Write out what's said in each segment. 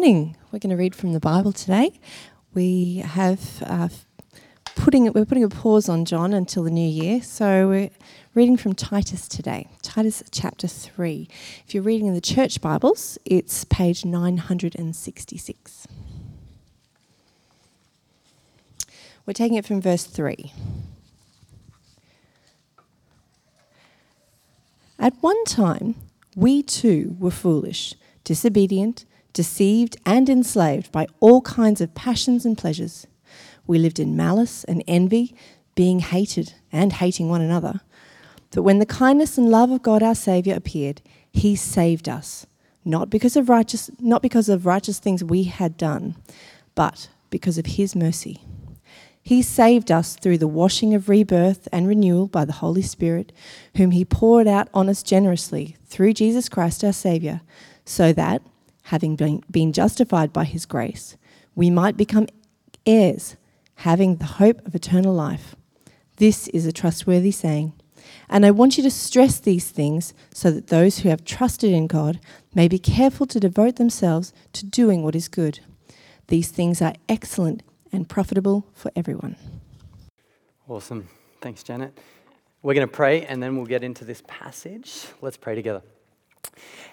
Morning. We're going to read from the Bible today. We have uh, putting we're putting a pause on John until the new year, so we're reading from Titus today. Titus chapter three. If you're reading in the church Bibles, it's page 966. We're taking it from verse three. At one time, we too were foolish, disobedient deceived and enslaved by all kinds of passions and pleasures. We lived in malice and envy, being hated and hating one another. But when the kindness and love of God our Saviour appeared, he saved us, not because of righteous not because of righteous things we had done, but because of his mercy. He saved us through the washing of rebirth and renewal by the Holy Spirit, whom he poured out on us generously through Jesus Christ our Saviour, so that having been, been justified by his grace, we might become heirs, having the hope of eternal life. This is a trustworthy saying. And I want you to stress these things so that those who have trusted in God may be careful to devote themselves to doing what is good. These things are excellent and profitable for everyone. Awesome. Thanks, Janet. We're going to pray and then we'll get into this passage. Let's pray together.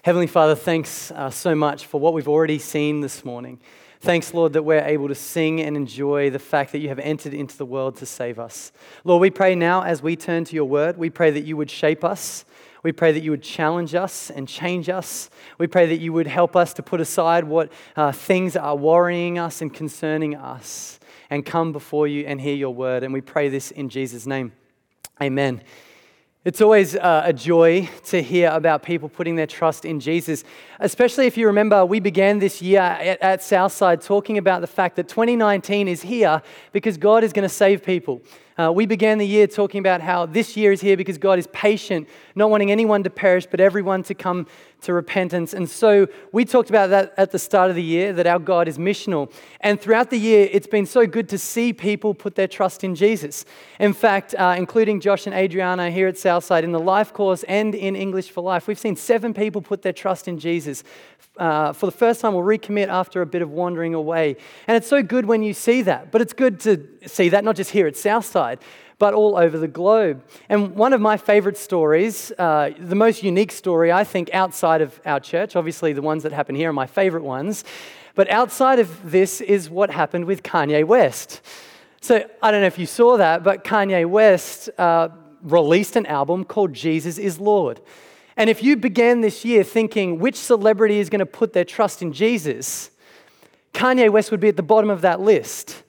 Heavenly Father, thanks uh, so much for what we've already seen this morning. Thanks, Lord, that we're able to sing and enjoy the fact that you have entered into the world to save us. Lord, we pray now as we turn to your word, we pray that you would shape us. We pray that you would challenge us and change us. We pray that you would help us to put aside what uh, things are worrying us and concerning us and come before you and hear your word. And we pray this in Jesus' name. Amen. It's always uh, a joy to hear about people putting their trust in Jesus, especially if you remember we began this year at, at Southside talking about the fact that 2019 is here because God is going to save people. Uh, we began the year talking about how this year is here because God is patient, not wanting anyone to perish, but everyone to come to repentance. And so we talked about that at the start of the year, that our God is missional. And throughout the year, it's been so good to see people put their trust in Jesus. In fact, uh, including Josh and Adriana here at Southside in the Life course and in English for Life, we've seen seven people put their trust in Jesus uh, for the first time will recommit after a bit of wandering away. And it's so good when you see that. But it's good to see that not just here at Southside, but all over the globe. And one of my favorite stories, uh, the most unique story, I think, outside of our church, obviously the ones that happen here are my favorite ones, but outside of this is what happened with Kanye West. So I don't know if you saw that, but Kanye West uh, released an album called Jesus is Lord. And if you began this year thinking which celebrity is going to put their trust in Jesus, Kanye West would be at the bottom of that list.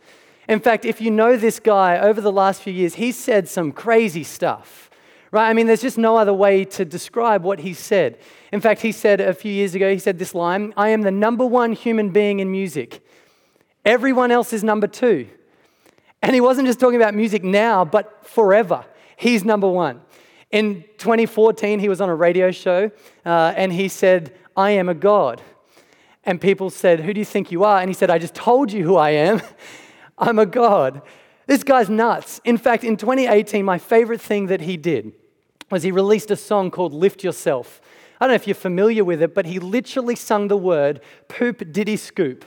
In fact, if you know this guy over the last few years, he's said some crazy stuff, right? I mean, there's just no other way to describe what he said. In fact, he said a few years ago, he said this line I am the number one human being in music. Everyone else is number two. And he wasn't just talking about music now, but forever. He's number one. In 2014, he was on a radio show uh, and he said, I am a God. And people said, Who do you think you are? And he said, I just told you who I am. I'm a God. This guy's nuts. In fact, in 2018, my favorite thing that he did was he released a song called Lift Yourself. I don't know if you're familiar with it, but he literally sung the word poop diddy scoop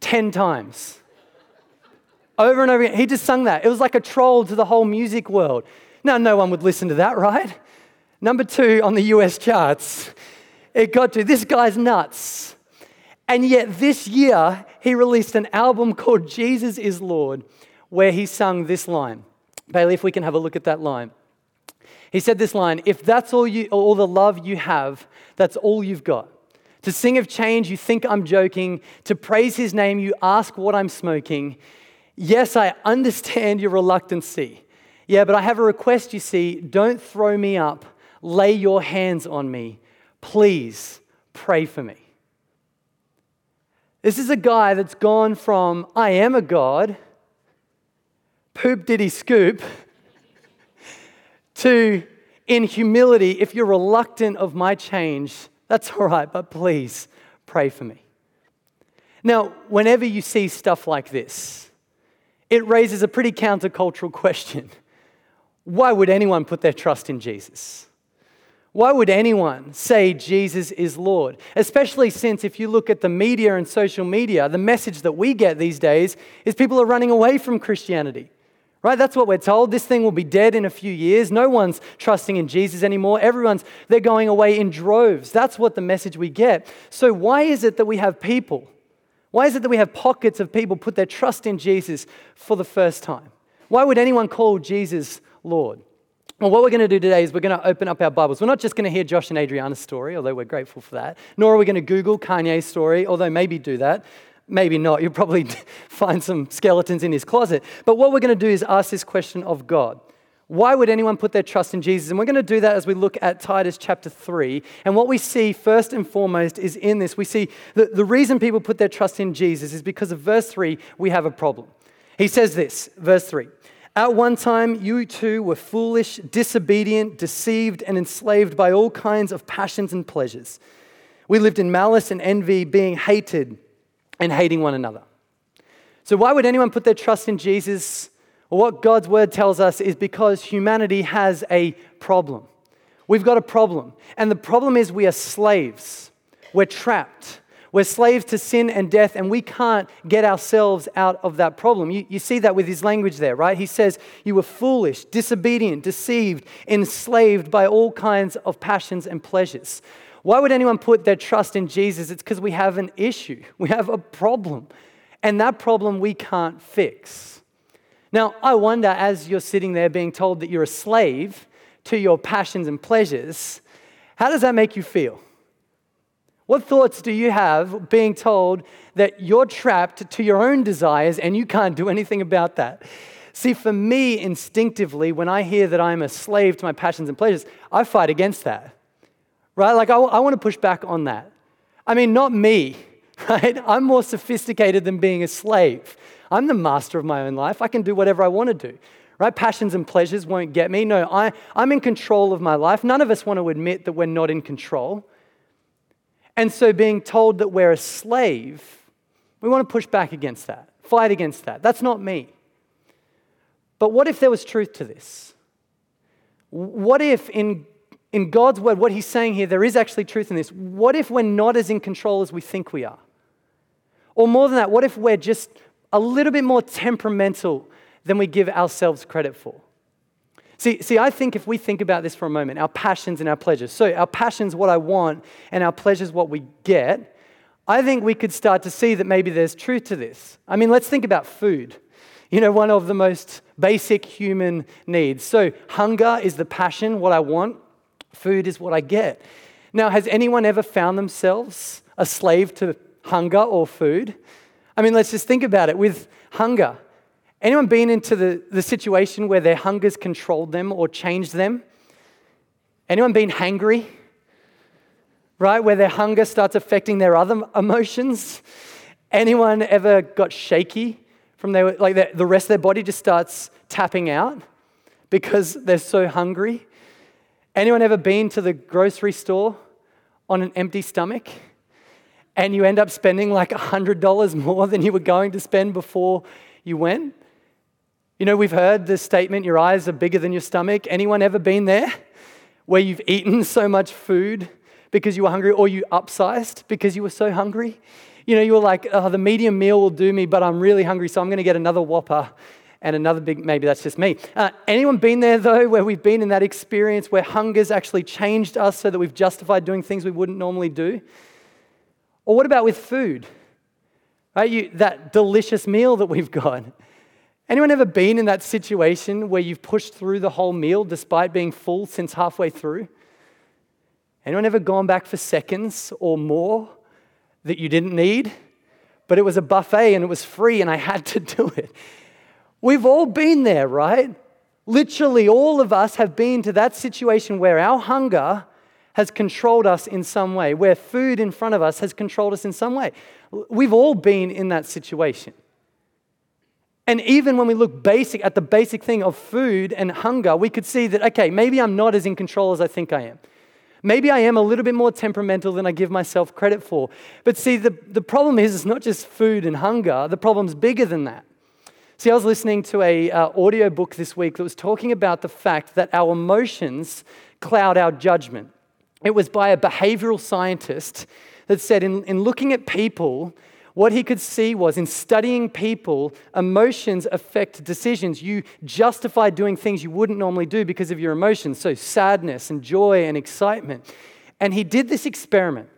10 times. Over and over again. He just sung that. It was like a troll to the whole music world. Now, no one would listen to that, right? Number two on the US charts. It got to this guy's nuts. And yet, this year, he released an album called Jesus is Lord, where he sung this line. Bailey, if we can have a look at that line. He said this line If that's all, you, all the love you have, that's all you've got. To sing of change, you think I'm joking. To praise his name, you ask what I'm smoking. Yes, I understand your reluctancy. Yeah, but I have a request, you see. Don't throw me up. Lay your hands on me. Please pray for me. This is a guy that's gone from, I am a God, poop diddy scoop, to, in humility, if you're reluctant of my change, that's all right, but please pray for me. Now, whenever you see stuff like this, it raises a pretty countercultural question. Why would anyone put their trust in Jesus? Why would anyone say Jesus is Lord? Especially since, if you look at the media and social media, the message that we get these days is people are running away from Christianity. Right? That's what we're told. This thing will be dead in a few years. No one's trusting in Jesus anymore. Everyone's, they're going away in droves. That's what the message we get. So, why is it that we have people? Why is it that we have pockets of people put their trust in Jesus for the first time? Why would anyone call Jesus Lord? Well, what we're going to do today is we're going to open up our Bibles. We're not just going to hear Josh and Adriana's story, although we're grateful for that, nor are we going to Google Kanye's story, although maybe do that. Maybe not. You'll probably find some skeletons in his closet. But what we're going to do is ask this question of God. Why would anyone put their trust in Jesus? And we're going to do that as we look at Titus chapter 3. And what we see first and foremost is in this, we see that the reason people put their trust in Jesus is because of verse 3, we have a problem. He says this, verse 3 at one time, you too were foolish, disobedient, deceived, and enslaved by all kinds of passions and pleasures. We lived in malice and envy, being hated and hating one another. So, why would anyone put their trust in Jesus? Well, what God's word tells us is because humanity has a problem. We've got a problem. And the problem is we are slaves, we're trapped. We're slaves to sin and death, and we can't get ourselves out of that problem. You, you see that with his language there, right? He says, You were foolish, disobedient, deceived, enslaved by all kinds of passions and pleasures. Why would anyone put their trust in Jesus? It's because we have an issue, we have a problem, and that problem we can't fix. Now, I wonder as you're sitting there being told that you're a slave to your passions and pleasures, how does that make you feel? What thoughts do you have being told that you're trapped to your own desires and you can't do anything about that? See, for me, instinctively, when I hear that I'm a slave to my passions and pleasures, I fight against that. Right? Like, I, I want to push back on that. I mean, not me, right? I'm more sophisticated than being a slave. I'm the master of my own life. I can do whatever I want to do. Right? Passions and pleasures won't get me. No, I, I'm in control of my life. None of us want to admit that we're not in control. And so, being told that we're a slave, we want to push back against that, fight against that. That's not me. But what if there was truth to this? What if, in, in God's word, what He's saying here, there is actually truth in this? What if we're not as in control as we think we are? Or more than that, what if we're just a little bit more temperamental than we give ourselves credit for? See, see, I think if we think about this for a moment, our passions and our pleasures. So, our passions, what I want, and our pleasures, what we get. I think we could start to see that maybe there's truth to this. I mean, let's think about food. You know, one of the most basic human needs. So, hunger is the passion, what I want, food is what I get. Now, has anyone ever found themselves a slave to hunger or food? I mean, let's just think about it. With hunger, Anyone been into the, the situation where their hunger's controlled them or changed them? Anyone been hangry? Right? Where their hunger starts affecting their other emotions? Anyone ever got shaky from their, like their, the rest of their body just starts tapping out because they're so hungry? Anyone ever been to the grocery store on an empty stomach and you end up spending like $100 more than you were going to spend before you went? You know, we've heard the statement, your eyes are bigger than your stomach. Anyone ever been there? Where you've eaten so much food because you were hungry, or you upsized because you were so hungry? You know, you were like, oh, the medium meal will do me, but I'm really hungry, so I'm going to get another Whopper and another big, maybe that's just me. Uh, anyone been there though, where we've been in that experience where hunger's actually changed us so that we've justified doing things we wouldn't normally do? Or what about with food? Right, you, that delicious meal that we've got. Anyone ever been in that situation where you've pushed through the whole meal despite being full since halfway through? Anyone ever gone back for seconds or more that you didn't need? But it was a buffet and it was free and I had to do it. We've all been there, right? Literally, all of us have been to that situation where our hunger has controlled us in some way, where food in front of us has controlled us in some way. We've all been in that situation. And even when we look basic at the basic thing of food and hunger, we could see that, okay, maybe I'm not as in control as I think I am. Maybe I am a little bit more temperamental than I give myself credit for. But see, the, the problem is it's not just food and hunger, the problem's bigger than that. See, I was listening to a uh, audio book this week that was talking about the fact that our emotions cloud our judgment. It was by a behavioral scientist that said, in, in looking at people, what he could see was in studying people, emotions affect decisions. You justify doing things you wouldn't normally do because of your emotions. So, sadness and joy and excitement. And he did this experiment.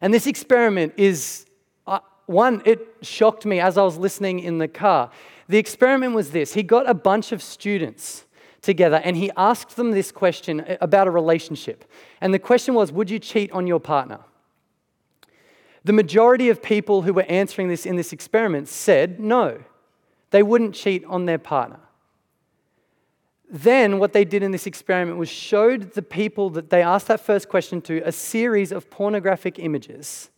And this experiment is uh, one, it shocked me as I was listening in the car. The experiment was this he got a bunch of students together and he asked them this question about a relationship. And the question was Would you cheat on your partner? The majority of people who were answering this in this experiment said no, they wouldn't cheat on their partner. Then, what they did in this experiment was showed the people that they asked that first question to a series of pornographic images,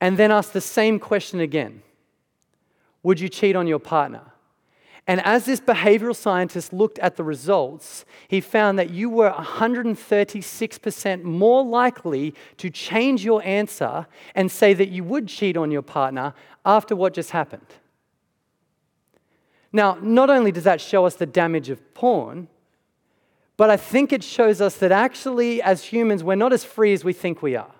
and then asked the same question again Would you cheat on your partner? And as this behavioral scientist looked at the results, he found that you were 136% more likely to change your answer and say that you would cheat on your partner after what just happened. Now, not only does that show us the damage of porn, but I think it shows us that actually, as humans, we're not as free as we think we are.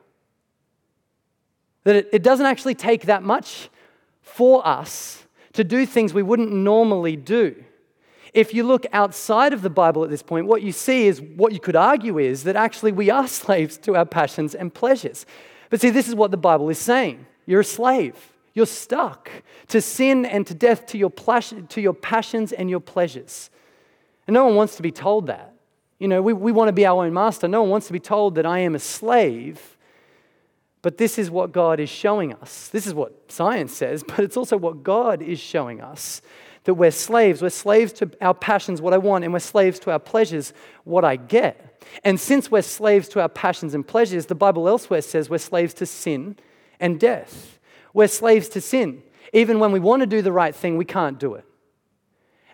That it, doesn't actually take that much for us to do things we wouldn't normally do. If you look outside of the Bible at this point, what you see is what you could argue is that actually we are slaves to our passions and pleasures. But see, this is what the Bible is saying you're a slave. You're stuck to sin and to death, to your, to your passions and your pleasures. And no one wants to be told that. You know, we, we want to be our own master. No one wants to be told that I am a slave but this is what God is showing us. This is what science says, but it's also what God is showing us that we're slaves. We're slaves to our passions, what I want, and we're slaves to our pleasures, what I get. And since we're slaves to our passions and pleasures, the Bible elsewhere says we're slaves to sin and death. We're slaves to sin. Even when we want to do the right thing, we can't do it.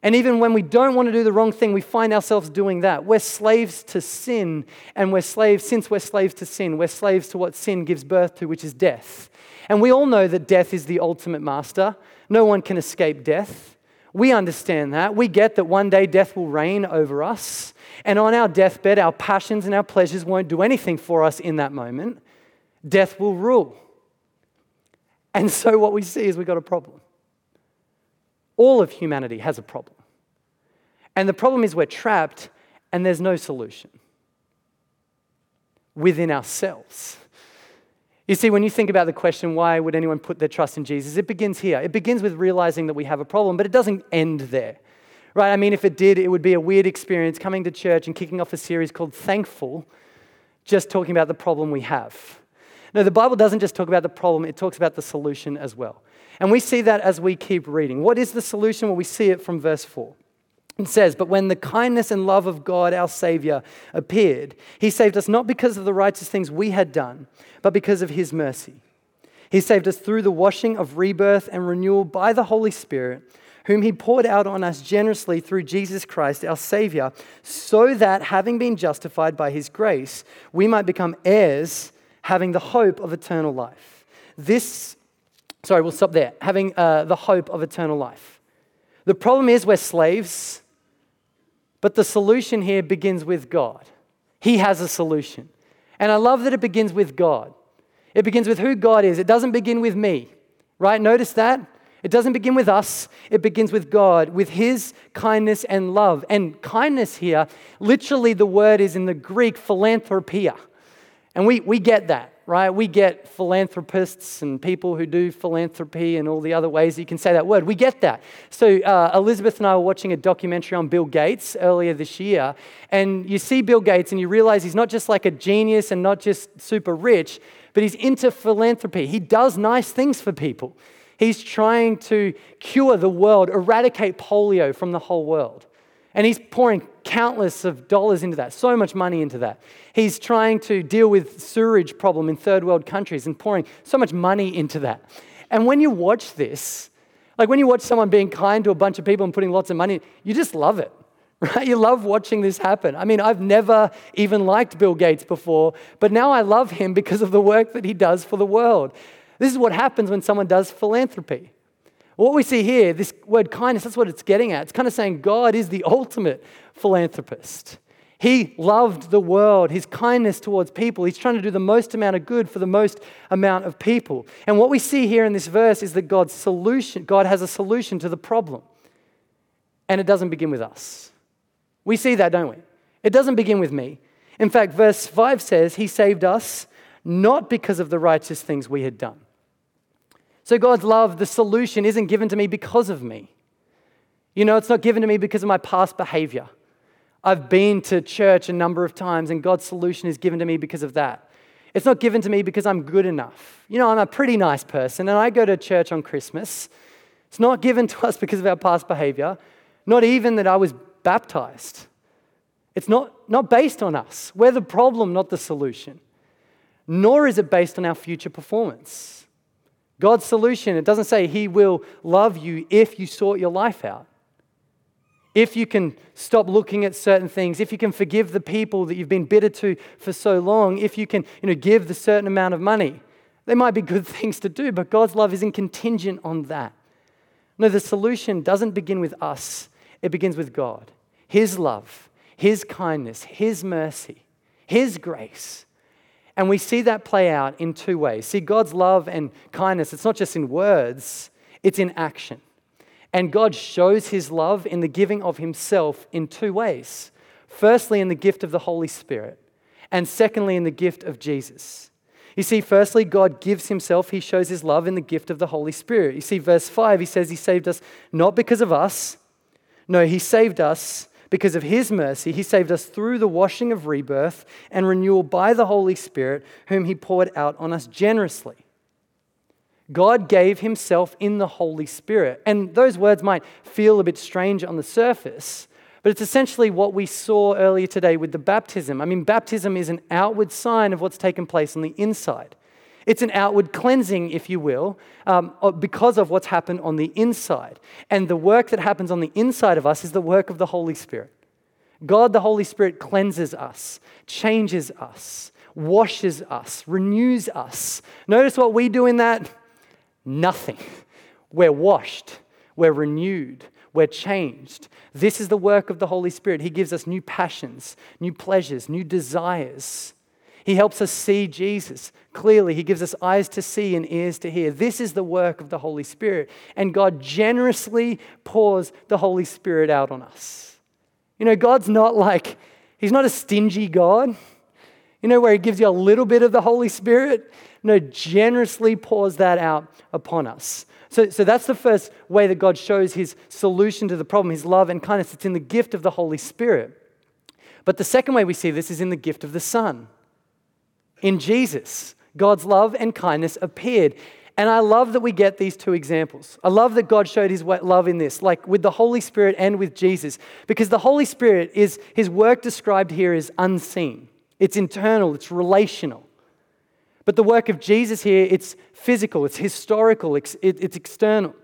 And even when we don't want to do the wrong thing, we find ourselves doing that. We're slaves to sin, and we're slaves, since we're slaves to sin, we're slaves to what sin gives birth to, which is death. And we all know that death is the ultimate master. No one can escape death. We understand that. We get that one day death will reign over us. And on our deathbed, our passions and our pleasures won't do anything for us in that moment. Death will rule. And so what we see is we've got a problem. All of humanity has a problem. And the problem is we're trapped and there's no solution within ourselves. You see, when you think about the question, why would anyone put their trust in Jesus, it begins here. It begins with realizing that we have a problem, but it doesn't end there. Right? I mean, if it did, it would be a weird experience coming to church and kicking off a series called Thankful, just talking about the problem we have. No, the Bible doesn't just talk about the problem, it talks about the solution as well. And we see that as we keep reading. What is the solution? Well, we see it from verse 4. It says, But when the kindness and love of God, our Savior, appeared, He saved us not because of the righteous things we had done, but because of His mercy. He saved us through the washing of rebirth and renewal by the Holy Spirit, whom He poured out on us generously through Jesus Christ, our Savior, so that, having been justified by His grace, we might become heirs, having the hope of eternal life. This Sorry, we'll stop there. Having uh, the hope of eternal life. The problem is we're slaves, but the solution here begins with God. He has a solution. And I love that it begins with God. It begins with who God is. It doesn't begin with me, right? Notice that? It doesn't begin with us, it begins with God, with His kindness and love. And kindness here, literally, the word is in the Greek philanthropia. And we, we get that right? We get philanthropists and people who do philanthropy and all the other ways you can say that word. We get that. So, uh, Elizabeth and I were watching a documentary on Bill Gates earlier this year, and you see Bill Gates and you realize he's not just like a genius and not just super rich, but he's into philanthropy. He does nice things for people. He's trying to cure the world, eradicate polio from the whole world. And he's pouring countless of dollars into that, so much money into that. He's trying to deal with sewerage problem in third world countries and pouring so much money into that. And when you watch this, like when you watch someone being kind to a bunch of people and putting lots of money, you just love it. Right? You love watching this happen. I mean, I've never even liked Bill Gates before, but now I love him because of the work that he does for the world. This is what happens when someone does philanthropy. What we see here, this word kindness, that's what it's getting at. It's kind of saying God is the ultimate philanthropist. He loved the world, his kindness towards people. He's trying to do the most amount of good for the most amount of people. And what we see here in this verse is that God's solution, God has a solution to the problem. And it doesn't begin with us. We see that, don't we? It doesn't begin with me. In fact, verse 5 says, He saved us not because of the righteous things we had done. So God's love, the solution, isn't given to me because of me. You know, it's not given to me because of my past behavior. I've been to church a number of times, and God's solution is given to me because of that. It's not given to me because I'm good enough. You know, I'm a pretty nice person, and I go to church on Christmas. It's not given to us because of our past behavior, not even that I was baptized. It's not, not based on us. We're the problem, not the solution. Nor is it based on our future performance. God's solution, it doesn't say He will love you if you sort your life out. If you can stop looking at certain things, if you can forgive the people that you've been bitter to for so long, if you can you know, give the certain amount of money, they might be good things to do, but God's love isn't contingent on that. No, the solution doesn't begin with us, it begins with God. His love, His kindness, His mercy, His grace. And we see that play out in two ways. See, God's love and kindness, it's not just in words, it's in action. And God shows His love in the giving of Himself in two ways. Firstly, in the gift of the Holy Spirit, and secondly, in the gift of Jesus. You see, firstly, God gives himself, he shows his love in the gift of the Holy Spirit. You see, verse 5, he says he saved us not because of us, no, he saved us because of his mercy. He saved us through the washing of rebirth and renewal by the Holy Spirit, whom he poured out on us generously. God gave himself in the Holy Spirit. And those words might feel a bit strange on the surface, but it's essentially what we saw earlier today with the baptism. I mean, baptism is an outward sign of what's taken place on the inside. It's an outward cleansing, if you will, um, because of what's happened on the inside. And the work that happens on the inside of us is the work of the Holy Spirit. God, the Holy Spirit, cleanses us, changes us, washes us, renews us. Notice what we do in that? Nothing. We're washed, we're renewed, we're changed. This is the work of the Holy Spirit. He gives us new passions, new pleasures, new desires. He helps us see Jesus clearly. He gives us eyes to see and ears to hear. This is the work of the Holy Spirit. And God generously pours the Holy Spirit out on us. You know, God's not like, He's not a stingy God, you know, where He gives you a little bit of the Holy Spirit. No, generously pours that out upon us. So, so that's the first way that God shows His solution to the problem, His love and kindness. It's in the gift of the Holy Spirit. But the second way we see this is in the gift of the Son in Jesus. God's love and kindness appeared. And I love that we get these two examples. I love that God showed his love in this, like with the Holy Spirit and with Jesus, because the Holy Spirit is his work described here is unseen, it's internal, it's relational. But the work of Jesus here, it's physical, it's historical, it's, it's external.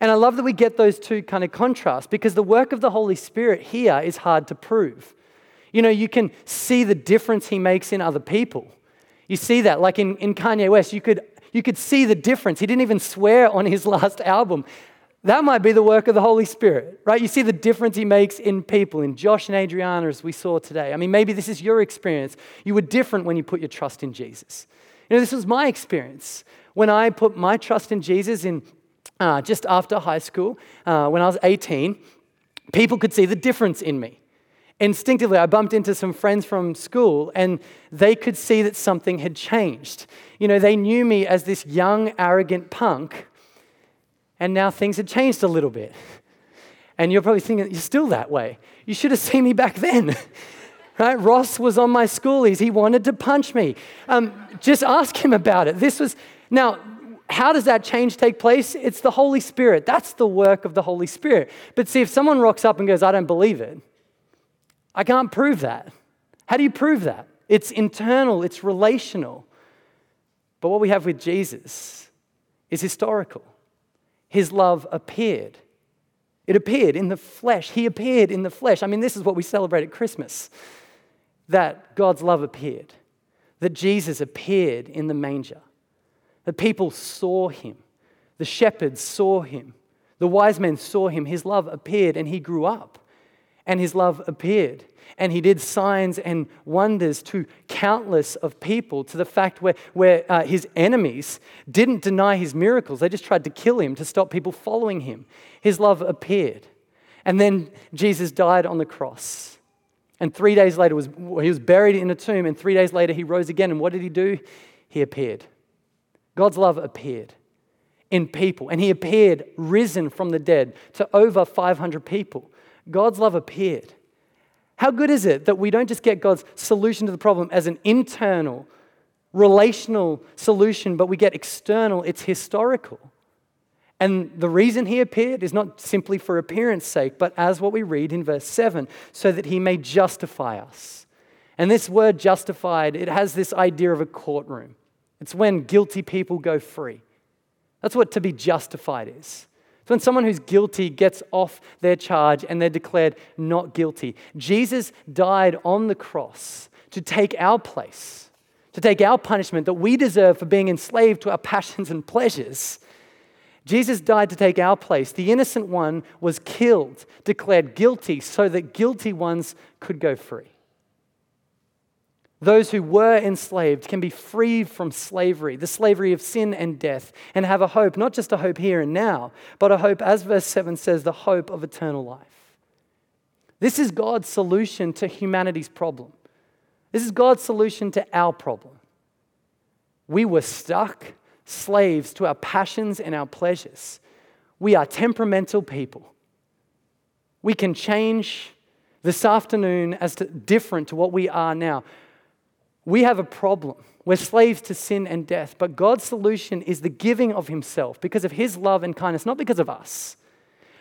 And I love that we get those two kind of contrasts because the work of the Holy Spirit here is hard to prove. You know, you can see the difference he makes in other people. You see that, like in, in Kanye West, you could, you could see the difference. He didn't even swear on his last album. That might be the work of the Holy Spirit, right? You see the difference he makes in people, in Josh and Adriana, as we saw today. I mean, maybe this is your experience. You were different when you put your trust in Jesus. You know, this was my experience. When I put my trust in Jesus in uh, just after high school, uh, when I was 18, people could see the difference in me instinctively, I bumped into some friends from school and they could see that something had changed. You know, they knew me as this young, arrogant punk, and now things had changed a little bit. And you're probably thinking, you're still that way. You should have seen me back then. right? Ross was on my schoolies. He wanted to punch me. Um, just ask him about it. This was, now, how does that change take place? It's the Holy Spirit. That's the work of the Holy Spirit. But see, if someone rocks up and goes, I don't believe it, I can't prove that. How do you prove that? It's internal, it's relational. But what we have with Jesus is historical. His love appeared. It appeared in the flesh. He appeared in the flesh. I mean, this is what we celebrate at Christmas that God's love appeared, that Jesus appeared in the manger, that people saw him, the shepherds saw him, the wise men saw him. His love appeared and he grew up, and his love appeared. And he did signs and wonders to countless of people to the fact where, where uh, his enemies didn't deny his miracles. They just tried to kill him to stop people following him. His love appeared. And then jesus died on the cross. And three days later was, he was buried in a tomb and three days later he rose again. And what did he do? He appeared. God's love appeared in people. And he appeared risen from the dead to over 500 people god's love appeared how good is it that we don't just get God's solution to the problem as an internal, relational solution, but we get external, it's historical. And the reason he appeared is not simply for appearance sake, but as what we read in verse 7, so that he may justify us. And this word justified, it has this idea of a courtroom. It's when guilty people go free. That's what to be justified is. So when someone who's guilty gets off their charge and they're declared not guilty, Jesus died on the cross to take our place, to take our punishment that we deserve for being enslaved to our passions and pleasures. Jesus died to take our place. The innocent one was killed, declared guilty, so that guilty ones could go free. Those who were enslaved can be freed from slavery, the slavery of sin and death, and have a hope, not just a hope here and now, but a hope, as verse 7 says, the hope of eternal life. This is God's solution to humanity's problem. This is God's solution to our problem. We were stuck, slaves to our passions and our pleasures. We are temperamental people. We can change this afternoon as to different to what we are now. We have a problem. We're slaves to sin and death, but God's solution is the giving of Himself because of His love and kindness, not because of us,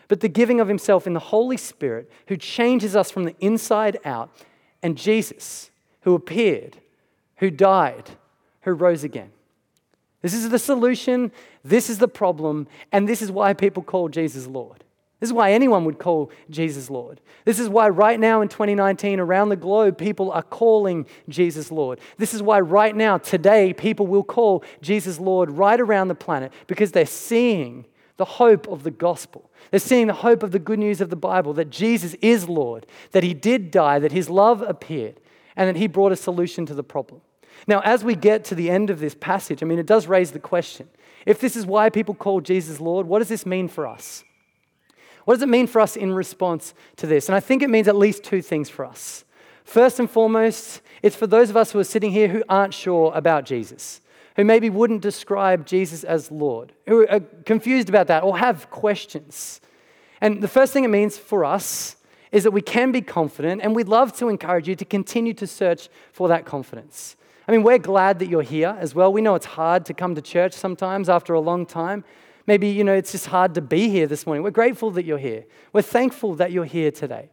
but the giving of Himself in the Holy Spirit who changes us from the inside out, and Jesus who appeared, who died, who rose again. This is the solution, this is the problem, and this is why people call Jesus Lord. This is why anyone would call Jesus Lord. This is why, right now in 2019, around the globe, people are calling Jesus Lord. This is why, right now, today, people will call Jesus Lord right around the planet because they're seeing the hope of the gospel. They're seeing the hope of the good news of the Bible that Jesus is Lord, that He did die, that His love appeared, and that He brought a solution to the problem. Now, as we get to the end of this passage, I mean, it does raise the question if this is why people call Jesus Lord, what does this mean for us? What does it mean for us in response to this? And I think it means at least two things for us. First and foremost, it's for those of us who are sitting here who aren't sure about Jesus, who maybe wouldn't describe Jesus as Lord, who are confused about that or have questions. And the first thing it means for us is that we can be confident, and we'd love to encourage you to continue to search for that confidence. I mean, we're glad that you're here as well. We know it's hard to come to church sometimes after a long time. Maybe, you know, it's just hard to be here this morning. We're grateful that you're here. We're thankful that you're here today.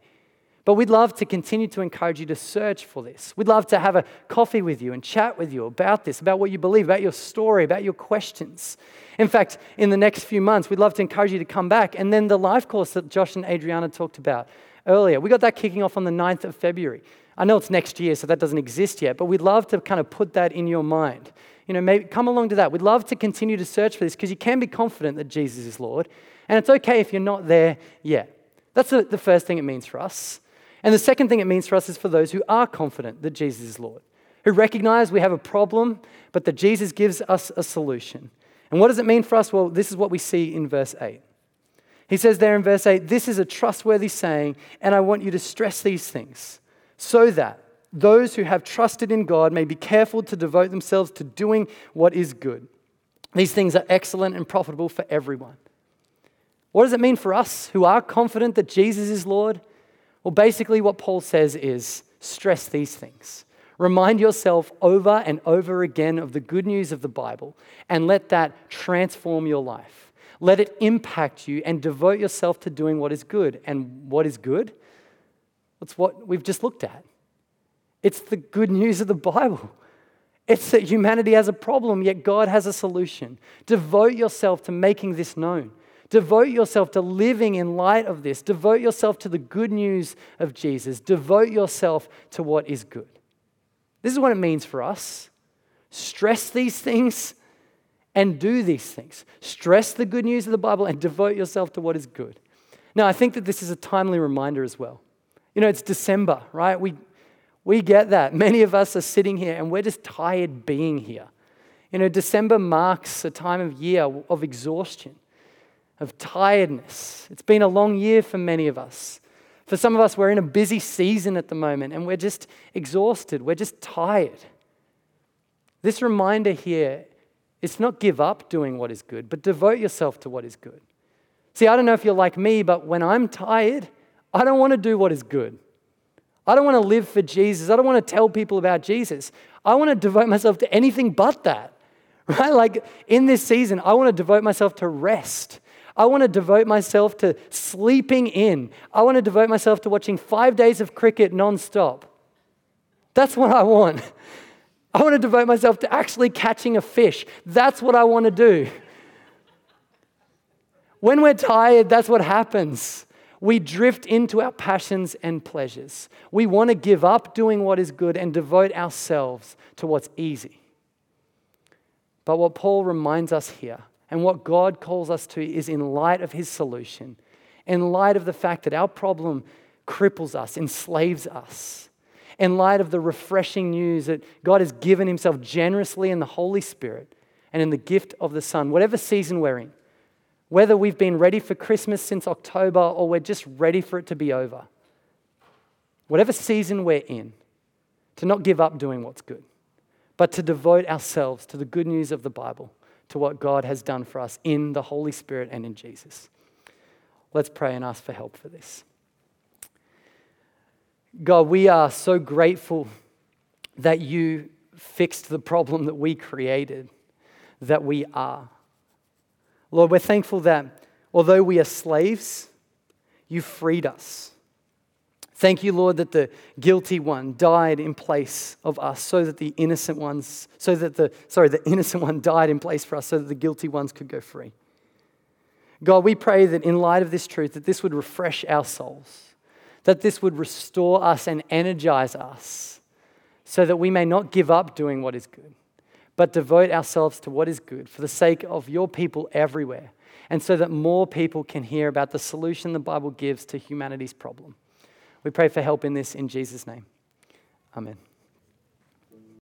But we'd love to continue to encourage you to search for this. We'd love to have a coffee with you and chat with you about this, about what you believe, about your story, about your questions. In fact, in the next few months, we'd love to encourage you to come back. And then the life course that Josh and Adriana talked about earlier, we got that kicking off on the 9th of February. I know it's next year, so that doesn't exist yet, but we'd love to kind of put that in your mind you know, maybe come along to that. We'd love to continue to search for this because you can be confident that Jesus is Lord. And it's okay if you're not there yet. That's the, the first thing it means for us. And the second thing it means for us is for those who are confident that Jesus is Lord, who recognize we have a problem, but that Jesus gives us a solution. And what does it mean for us? Well, this is what we see in verse 8. He says there in verse 8, This is a trustworthy saying, and I want you to stress these things so that those who have trusted in God may be careful to devote themselves to doing what is good. These things are excellent and profitable for everyone. What does it mean for us who are confident that Jesus is Lord? Well, basically, what Paul says is stress these things. Remind yourself over and over again of the good news of the Bible and let that transform your life. Let it impact you and devote yourself to doing what is good. And what is good? It's what we've just looked at. It's the good news of the Bible. It's that humanity has a problem, yet God has a solution. Devote yourself to making this known. Devote yourself to living in light of this. Devote yourself to the good news of Jesus. Devote yourself to what is good. This is what it means for us. Stress these things and do these things. Stress the good news of the Bible and devote yourself to what is good. Now, I think that this is a timely reminder as well. You know, it's December, right? We, we get that. Many of us are sitting here and we're just tired being here. You know, December marks a time of year of exhaustion, of tiredness. It's been a long year for many of us. For some of us, we're in a busy season at the moment and we're just exhausted. We're just tired. This reminder here is not give up doing what is good, but devote yourself to what is good. See, I don't know if you're like me, but when I'm tired, I don't want to do what is good. I don't want to live for Jesus. I don't want to tell people about Jesus. I want to devote myself to anything but that. Right? Like in this season, I want to devote myself to rest. I want to devote myself to sleeping in. I want to devote myself to watching five days of cricket nonstop. That's what I want. I want to devote myself to actually catching a fish. That's what I want to do. When we're tired, that's what happens we drift into our passions and pleasures. We want to give up doing what is good and devote ourselves to what's easy. But what Paul reminds us here, and what God calls us to, is in light of his solution, in light of the fact that our problem cripples us, enslaves us, in light of the refreshing news that God has given himself generously in the Holy Spirit and in the gift of the Son, whatever season we're in whether we've been ready for Christmas since October or we're just ready for it to be over. Whatever season we're in, to not give up doing what's good, but to devote ourselves to the good news of the Bible, to what God has done for us in the Holy Spirit and in Jesus. Let's pray and ask for help for this. God, we are so grateful that you fixed the problem that we created, that we are. Lord, we're thankful that although we are slaves, you freed us. Thank you, Lord, that the guilty one died in place of us so that the innocent ones, so that the, sorry, the innocent one died in place for us so that the guilty ones could go free. God, we pray that in light of this truth, that this would refresh our souls, that this would restore us and energize us so that we may not give up doing what is good but devote ourselves to what is good for the sake of your people everywhere, and so that more people can hear about the solution the Bible gives to humanity's problem. We pray for help in this in Jesus' name. Amen.